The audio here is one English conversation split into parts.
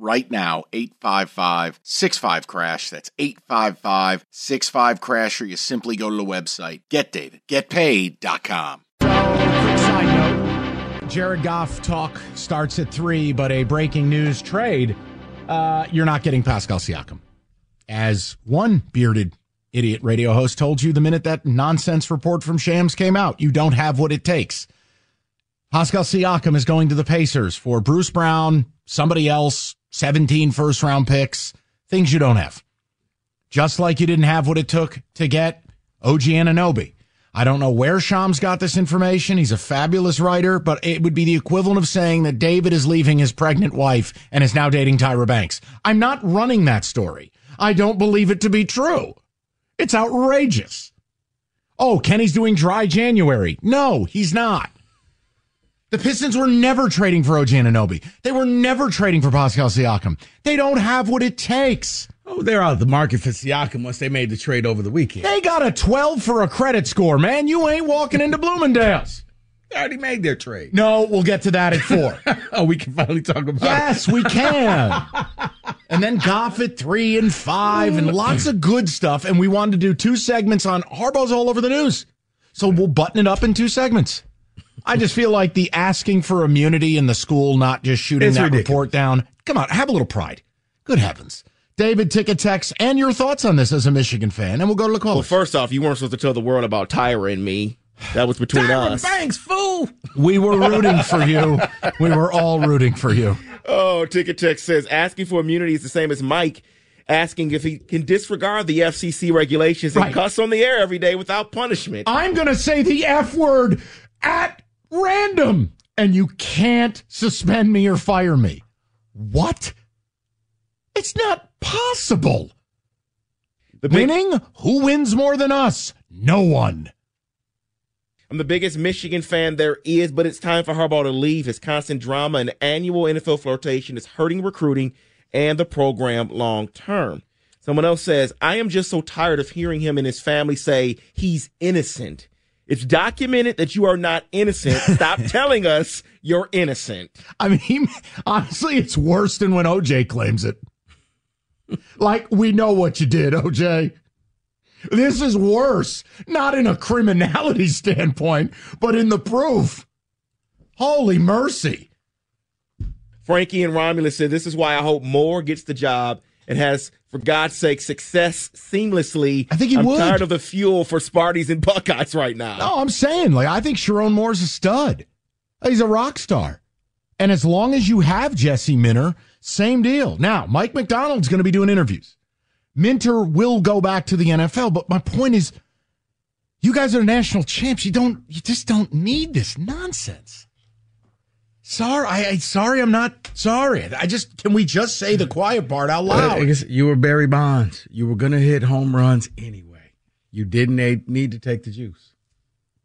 right now 855 65 crash that's 855 65 crash or you simply go to the website getdavidgetpaid.com quick side note Jared Goff talk starts at three, but a breaking news trade. Uh, you're not getting Pascal Siakam. As one bearded idiot radio host told you the minute that nonsense report from Shams came out, you don't have what it takes. Pascal Siakam is going to the Pacers for Bruce Brown, somebody else, 17 first round picks, things you don't have. Just like you didn't have what it took to get OG Anunoby. I don't know where Shams got this information. He's a fabulous writer, but it would be the equivalent of saying that David is leaving his pregnant wife and is now dating Tyra Banks. I'm not running that story. I don't believe it to be true. It's outrageous. Oh, Kenny's doing dry January. No, he's not. The Pistons were never trading for OG Anunoby. They were never trading for Pascal Siakam. They don't have what it takes. Oh, they're out of the market for Siakam once they made the trade over the weekend. They got a 12 for a credit score, man. You ain't walking into Bloomingdale's. They already made their trade. No, we'll get to that at four. oh, we can finally talk about yes, it. we can. and then Goff at three and five and lots of good stuff. And we wanted to do two segments on Harbaugh's all over the news. So we'll button it up in two segments. I just feel like the asking for immunity in the school, not just shooting It's that ridiculous. report down. Come on, have a little pride. Good heavens. David, ticket text, and your thoughts on this as a Michigan fan, and we'll go to the call. Well, first off, you weren't supposed to tell the world about Tyra and me. That was between Tyra us. Banks, fool. we were rooting for you. We were all rooting for you. Oh, Ticket Text says asking for immunity is the same as Mike asking if he can disregard the FCC regulations and Right. cuss on the air every day without punishment. I'm going to say the F word at random, and you can't suspend me or fire me. What? It's not possible. The big- Winning? Who wins more than us? No one. I'm the biggest Michigan fan there is, but it's time for Harbaugh to leave. His constant drama and annual NFL flirtation is hurting recruiting and the program long term. Someone else says, I am just so tired of hearing him and his family say he's innocent. It's documented that you are not innocent. Stop telling us you're innocent. I mean, honestly, it's worse than when OJ claims it. Like, we know what you did, OJ. This is worse, not in a criminality standpoint, but in the proof. Holy mercy. Frankie and Romulus said, This is why I hope Moore gets the job and has, for God's sake, success seamlessly. I think he I'm would. tired of the fuel for Sparties and Buckeyes right now. No, I'm saying, like, I think Sherrone Moore's a stud. He's a rock star. And as long as you have Jesse Minter, same deal. Now, Mike Macdonald's going to be doing interviews. Minter will go back to the NFL, but my point is, you guys are national champs. You don't, you just don't need this nonsense. Sorry, I, I sorry, I'm not sorry. I just can we just say the quiet part out I loud? guess you were Barry Bonds. You were going to hit home runs anyway. You didn't need- need to take the juice.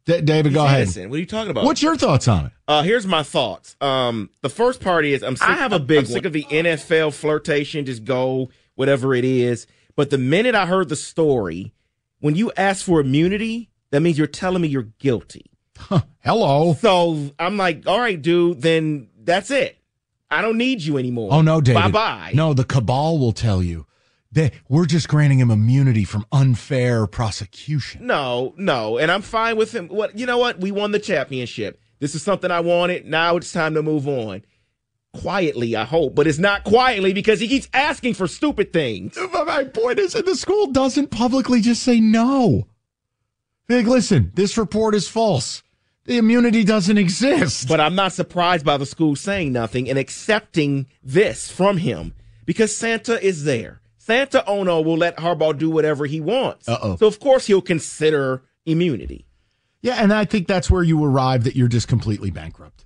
D- David, go He's ahead. What are you talking about? What's your thoughts on it? Uh, here's my thoughts. Um, the first part is I'm sick, I have a big I'm sick one. of the NFL flirtation. Just go whatever it is. But the minute I heard the story, when you ask for immunity, that means you're telling me you're guilty. Hello. So I'm like, all right, dude, then that's it. I don't need you anymore. Oh no, David. Bye bye. No, the cabal will tell you that we're just granting him immunity from unfair prosecution. No, no, and I'm fine with him. What you know? What we won the championship. This is something I wanted. Now it's time to move on. Quietly, I hope, but it's not quietly because he keeps asking for stupid things. But my point is, that the school doesn't publicly just say no. Like, listen, this report is false. The immunity doesn't exist. But I'm not surprised by the school saying nothing and accepting this from him because Santa is there. Santa Ono will let Harbaugh do whatever he wants. Uh-oh. So of course he'll consider immunity. yeah, and I think that's where you arrive that you're just completely bankrupt.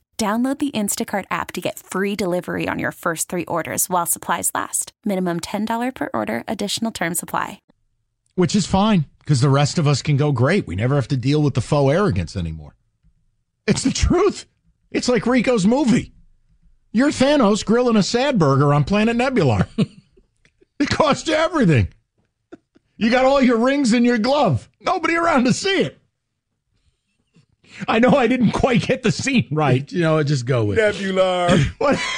Download the Instacart app to get free delivery on your first three orders while supplies last. Minimum $10 per order, additional term supply. Which is fine because the rest of us can go great. We never have to deal with the faux arrogance anymore. It's the truth. It's like Rico's movie. You're Thanos grilling a sad burger on Planet Nebular. it cost you everything. You got all your rings in your glove. Nobody around to see it. I know I didn't quite get the scene right. You know, what, just go with it. Nebular. What?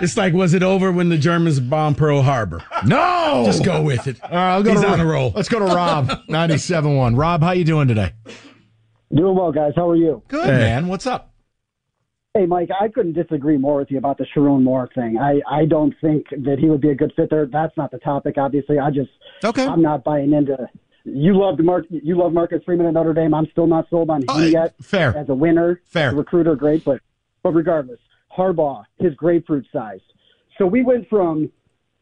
It's like, was it over when the Germans bombed Pearl Harbor? No. Just go with it. All right, I'll go He's to on a roll. Let's go to Rob, 97.1. Rob, how you doing today? Doing well, guys. How are you? Good, Hey. man. What's up? Hey, Mike, I couldn't disagree more with you about the Sherrone Moore thing. I, I don't think that he would be a good fit there. That's not the topic, obviously. I just, Okay. I'm not buying into. You loved Mark. You love Marcus Freeman at Notre Dame. I'm still not sold on him Oh, yet. fair. as a winner, Fair. a recruiter, great. But but regardless, Harbaugh, his grapefruit size. So we went from,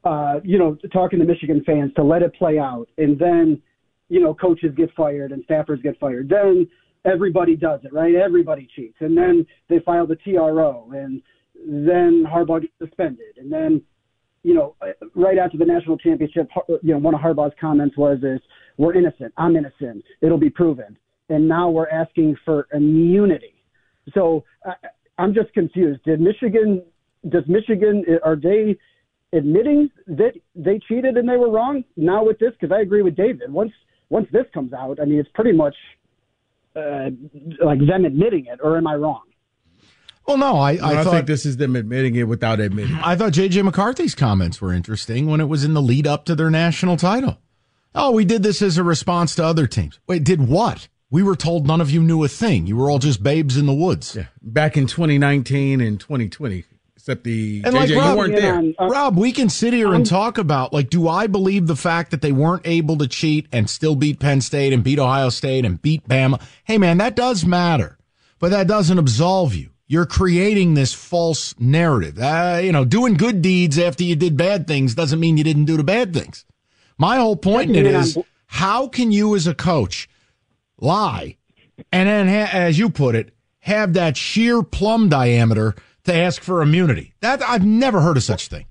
uh, you know, talking to Michigan fans to let it play out, and then, you know, coaches get fired and staffers get fired. Then everybody does it, right? Everybody cheats, and then they file the TRO, and then Harbaugh gets suspended, and then you know, right after the national championship, you know, one of Harbaugh's comments was, "Is we're innocent. I'm innocent. It'll be proven." And now we're asking for immunity. So I, I'm just confused. Did Michigan? Does Michigan? Are they admitting that they cheated and they were wrong now with this? Because I agree with David. Once once this comes out, I mean, it's pretty much uh, like them admitting it. Or am I wrong? Well, no, I, I, I thought think this is them admitting it without admitting. it. I thought JJ McCarthy's comments were interesting when it was in the lead up to their national title. Oh, we did this as a response to other teams. Wait, did what? We were told none of you knew a thing. You were all just babes in the woods. Yeah, back in 2019 and 2020, except the And JJ, like you Rob- weren't there. on- uh, Rob, we can sit here and talk about like, do I believe the fact that they weren't able to cheat and still beat Penn State and beat Ohio State and beat Bama? Hey, man, that does matter, but that doesn't absolve you. You're creating this false narrative. Uh, you know, doing good deeds after you did bad things doesn't mean you didn't do the bad things. My whole point in it is, how can you as a coach lie and then, ha- as you put it, have that sheer plumb diameter to ask for immunity? That I've never heard of such a thing.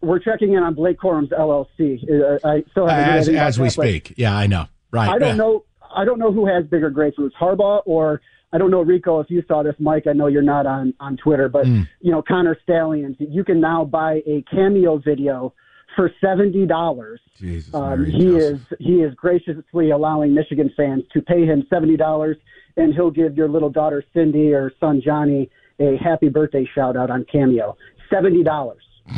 We're checking in on Blake Corum's LLC. Uh, I still as as we that, speak. Yeah, I know. Right. I don't Yeah. know. I don't know who has bigger grapefruits, Harbaugh or I don't know Rico. If you saw this, Mike, I know you're not on on Twitter, but Hmm. you know Connor Stalions. You can now buy a cameo video for seventy dollars. Um, he Joseph. is he is graciously allowing Michigan fans to pay him seventy dollars, and he'll give your little daughter Cindy or son Johnny a happy birthday shout out on Cameo. Seventy dollars.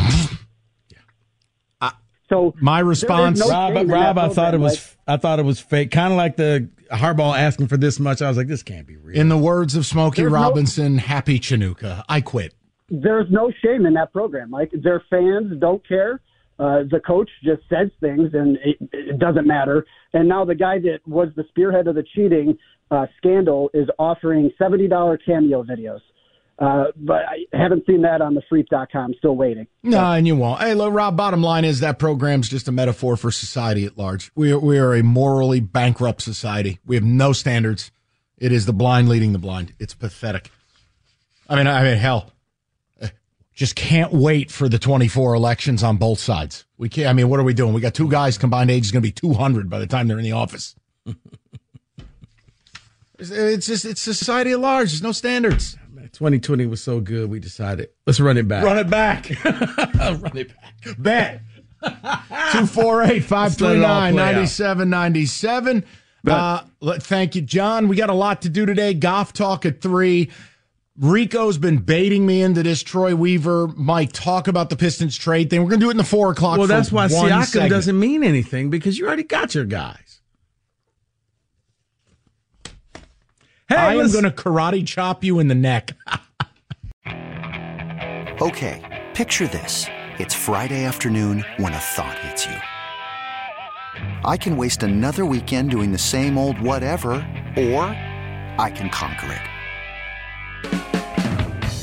So My response. no- Rob, Rob, that I thought it program, was, I thought it was fake. Kind of like the Harbaugh asking for this much. I was like, this can't be real. in the words of Smokey There's no- Robinson, happy Chinooka. I quit. there's no shame in that program. Like their fans don't care. Uh, the coach just says things, and it, it doesn't matter. And now the guy that was the spearhead of the cheating uh, scandal is offering seventy dollar cameo videos. Uh, but I haven't seen that on the freep.com. Still waiting. No, and you won't. Hey, look, Rob, bottom line is that program's just a metaphor for society at large. We are, we are a morally bankrupt society. We have no standards. It is the blind leading the blind. It's pathetic. I mean, I mean, hell, just can't wait for the 24 elections on both sides. We can't, I mean, what are we doing? We got two guys combined age is going to be 200 by the time they're in the office. It's- it's just, it's society at large. There's no standards. 2020 was so good, we decided let's run it back. Run it back. run it back. Bet. 248 539 9797. Uh, thank you, John. We got a lot to do today. Goff talk at three. Rico's been baiting me into this. Troy Weaver Mike, talk about the Pistons trade thing. We're going to do it in the four o'clock. Well, that's why one Siakam segment. doesn't mean anything because you already got your guys. Hey, I am let's- going to karate chop you in the neck. Okay, picture this. It's Friday afternoon when a thought hits you. I can waste another weekend doing the same old whatever, or I can conquer it.